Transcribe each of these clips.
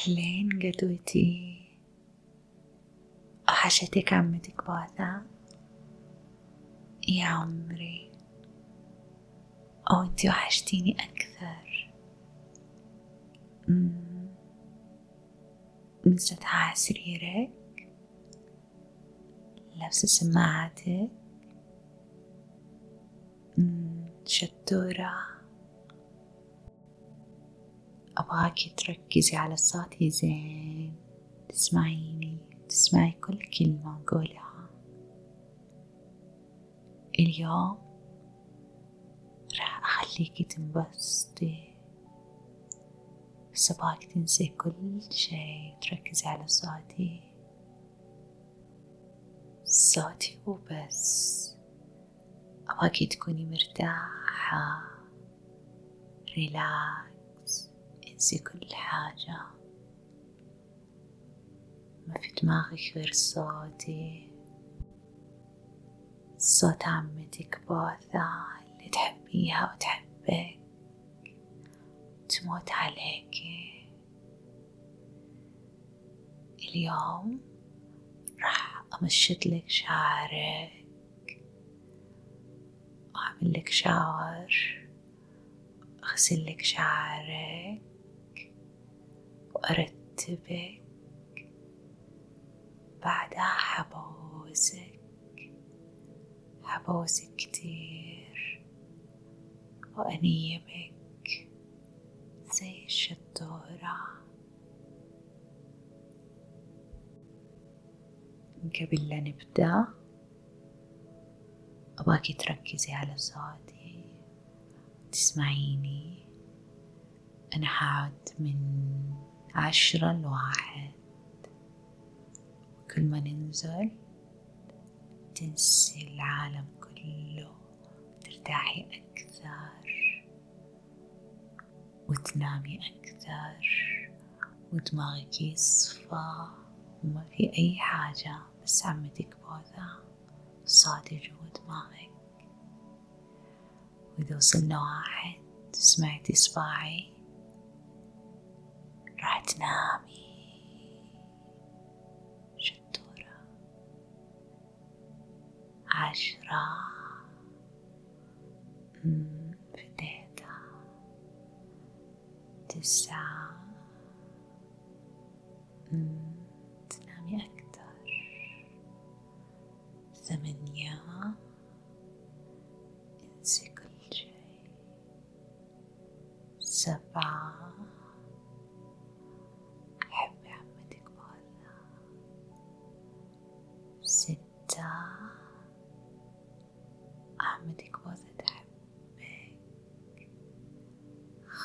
أهلين قدوتي. وحشتك عمتك باثا يا عمري. أو أنتي وحشتيني أكثر. نزلتها على سريرك لابسة سماعاتك. شطورة. أبغاكي تركزي على صوتي زين. تسمعيني تسمعي كل كلمة أقولها اليوم راح أخليكي تنبسطي. بس أبغاك تنسي كل شي تركزي على صوتي. صوتي وبس أبغاكي تكوني مرتاحة. ريلاكس. انسي كل حاجة. ما في دماغك غير صوتي. صوت عمتك بوثة اللي تحبيها وتحبك. تموت عليكي اليوم راح أمشط لك شعرك. أعمل لك شاور. أغسل لك شعرك. وأرتبك بعدها حبوسك حبوسك كتير وأنيبك زي الشطورة قبل لا نبدأ أبغاكي تركزي على صوتي. تسمعيني. أنا حعد من عشرة لواحد. وكل ما ننزل تنسي العالم كله ترتاحي أكثر وتنامي أكثر ودماغك يصفى. وما في أي حاجة بس عمتك بوذا صادي جوا دماغك وإذا وصلنا واحد سمعتي إصبعي. راح تنامي. شطورة. عشرة. فديتها تسعة.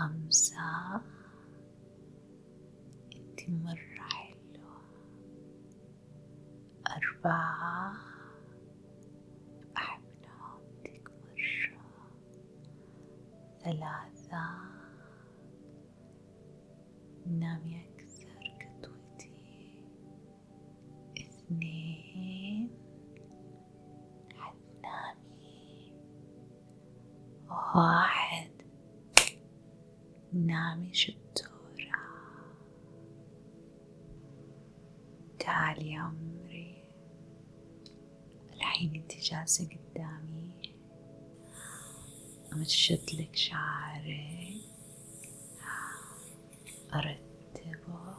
خمسة. انتي مرة حلوة. أربعة. ثلاثة. نامي نامي شطورة. تعالي يا عمري. الحين انت جالسة قدامي. أمشط لك شعرك. أرتبه.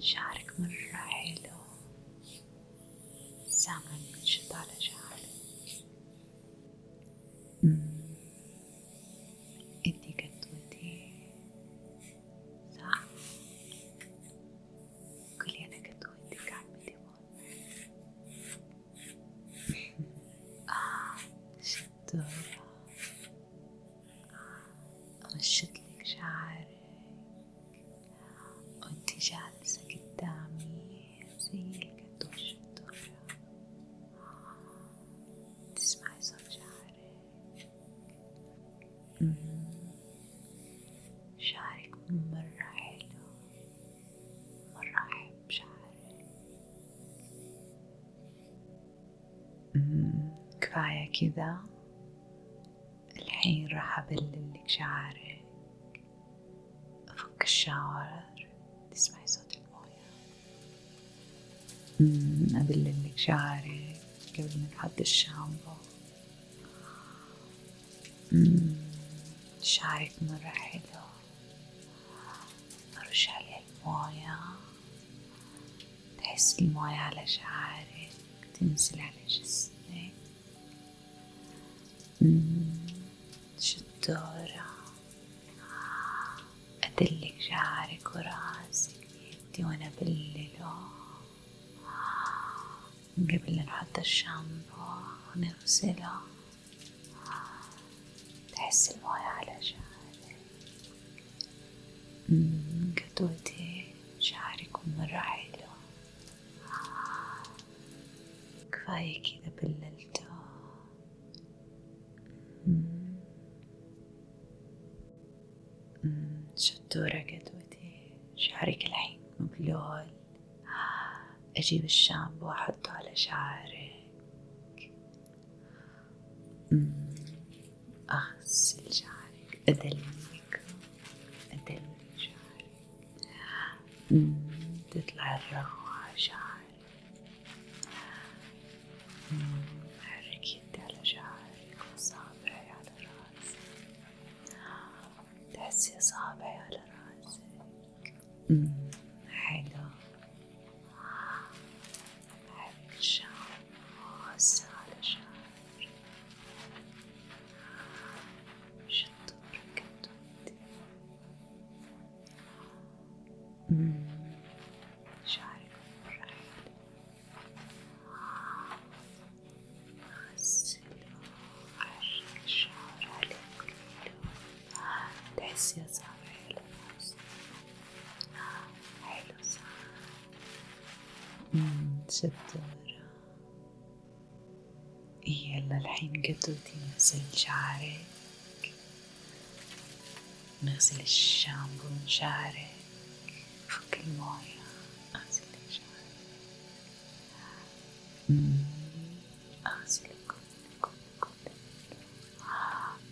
شعرك مرة حلو. سامع مرة حلو مرة أحب شعرك كفاية كذا الحين راح أبلل لك شعرك. فك الشاور تسمعي صوت الموية أمم، أبلل لك شعرك قبل ما نحط الشامبو. شعرك مرة حلو أرش عليه الموية تحس الموية على شعرك تنزل على جسمك. أمم، شطورة أدلك شعرك وراسك بيدي وأنا أبلله. قبل نحط الشامبو ونغسله. تحس الموية على شعرك. أمم، قدوتي شعرك مرة حلو كفاية كذا بللته شطورة قدوتي. شعرك الحين مبلول. أجيب الشامبو وأحطه على شعرك. أغسل شعرك. أدلك تطلع شعرك أمم، حرك يدي على شعرك وأصابعي على راسك. تحسي أصابعي على راسك. تحسي أصابعي على راسك حلو صح شطورة يلا الحين قدوتي نغسل شعرك. نغسل الشامبو من شعرك. فك الموية. أغسل لك شعرك. أغسل كل كل كل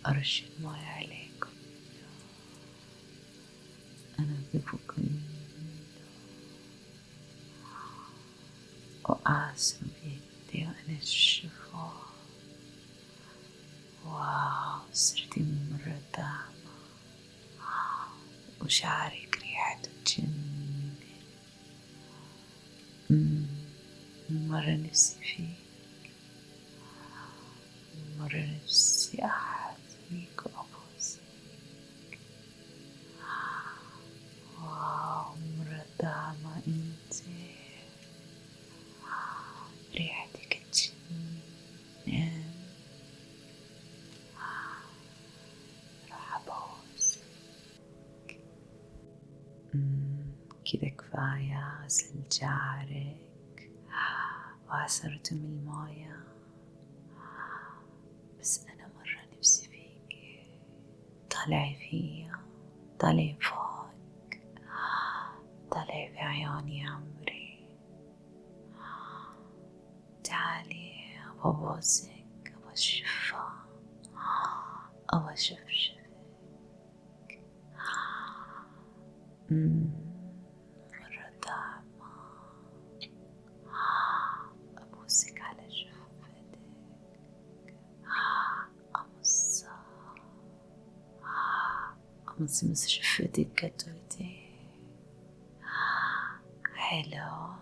أرش الموية عليكم وأعصر بيدي وأنشفه واو صرتي مرة داعمة وشعرك ريحته تجنن مرة نفسي فيك. مرة نفسي أحاذيك كده كفاية غسل شعرك وعصرته من الموية. بس أنا مرة نفسي فيكي طلعي فيا طلعي فوق. طلعي في عيوني يا عمري. تعالي أبوسك أبغى أشوفها أبغى أشفشفك أمم، مرة أمص شفتك قدوتي حلو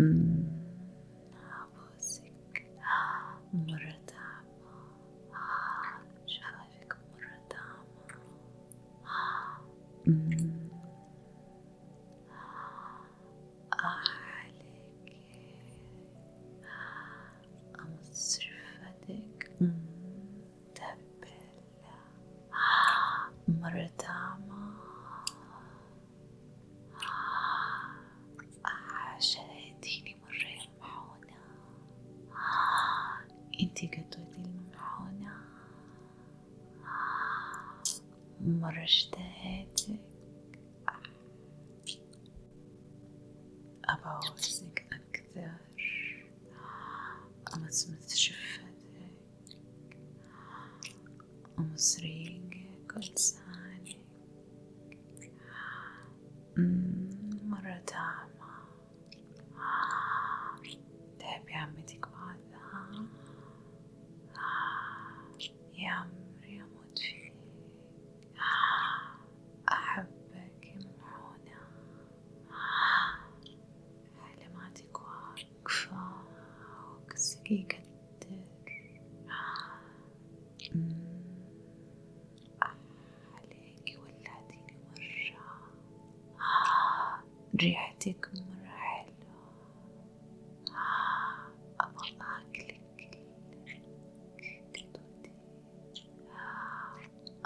أمم، أبوسك مرة اشتهيتك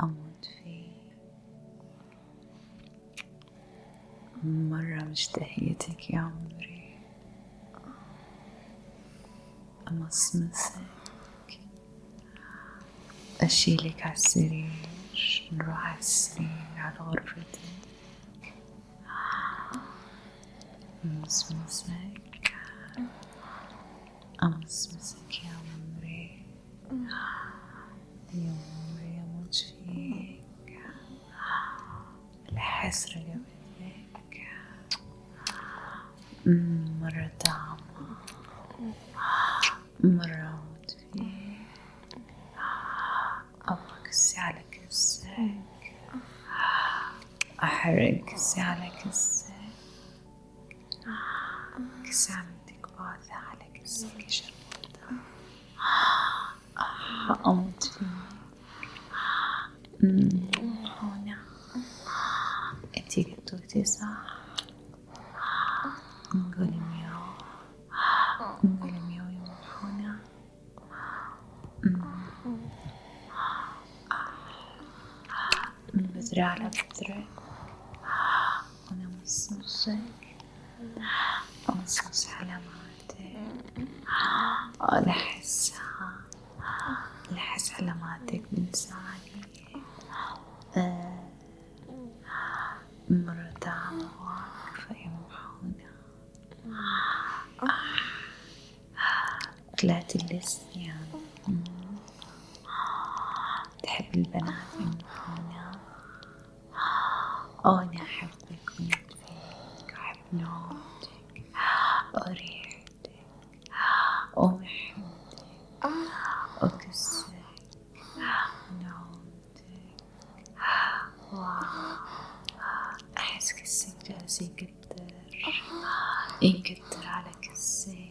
أموت فيك مرة مشتهيتك يا عمري. أمصمصك أشيلك على السرير. نروح على السرير على غرفتك. أمصمصك أمصمصك يا عمري. يا الحسرة قبلك أمم، مرة طعمة مرة فيك أبغى كسي على كسك أحرق كسي على كسك كسي عمتك بعدها على كسك شرموطة أموت فيك precisar. طلعت اللسان تحب البنات أو أنا أحبك. فيك أحب نومتك وريحتك ومحبتك وكسك ونومتك أحس كسك جالس يقدر. يقدر على كسي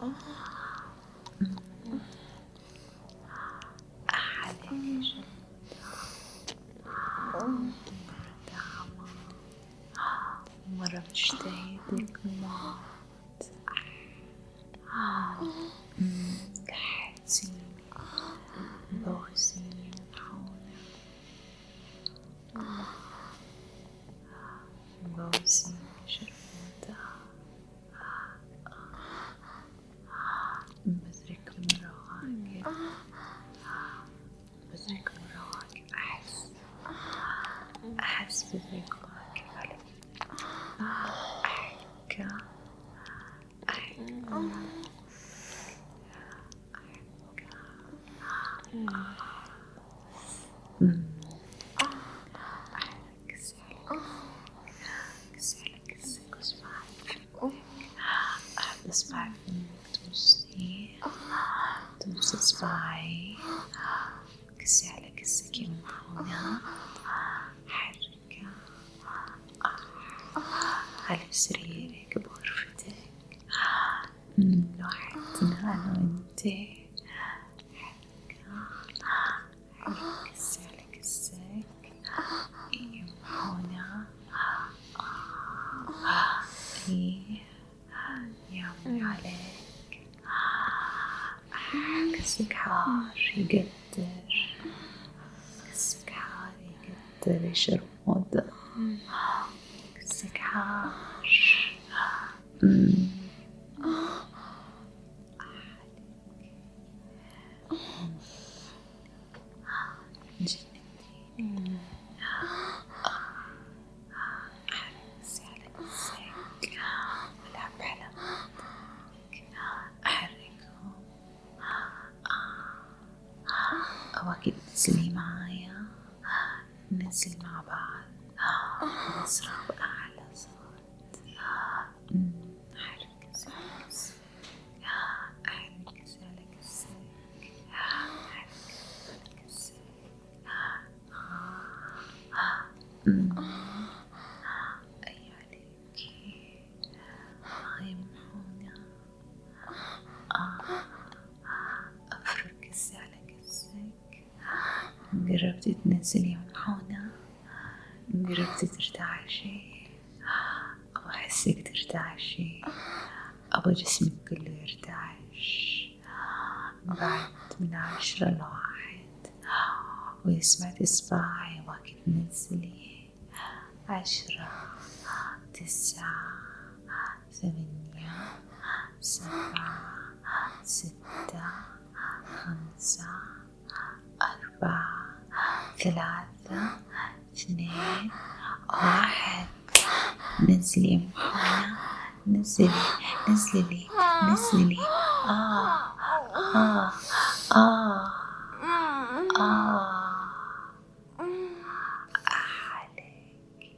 哦 كسي على كسك يا حركة على سريرك 这里是我的，嗯，思考，嗯。بأعلى صوت أمم، حرك سلك أحسك ترتعشي أبغى جسمك كله يرتعش بعد من عشرة لواحد. وإذا سمعتي إصبعي واكي تنزلي عشرة تسعة ثمانية سبعة ستة خمسة أربعة ثلاثة اثنين واحد. نزلي. نزلي. نزلي نزلي آه آه. آه. آه. عليك.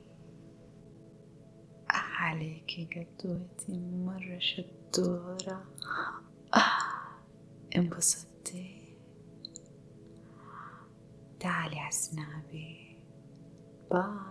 عليكي قدوتي مرة شطورة انبسطتي. تعالي عسنابي باي.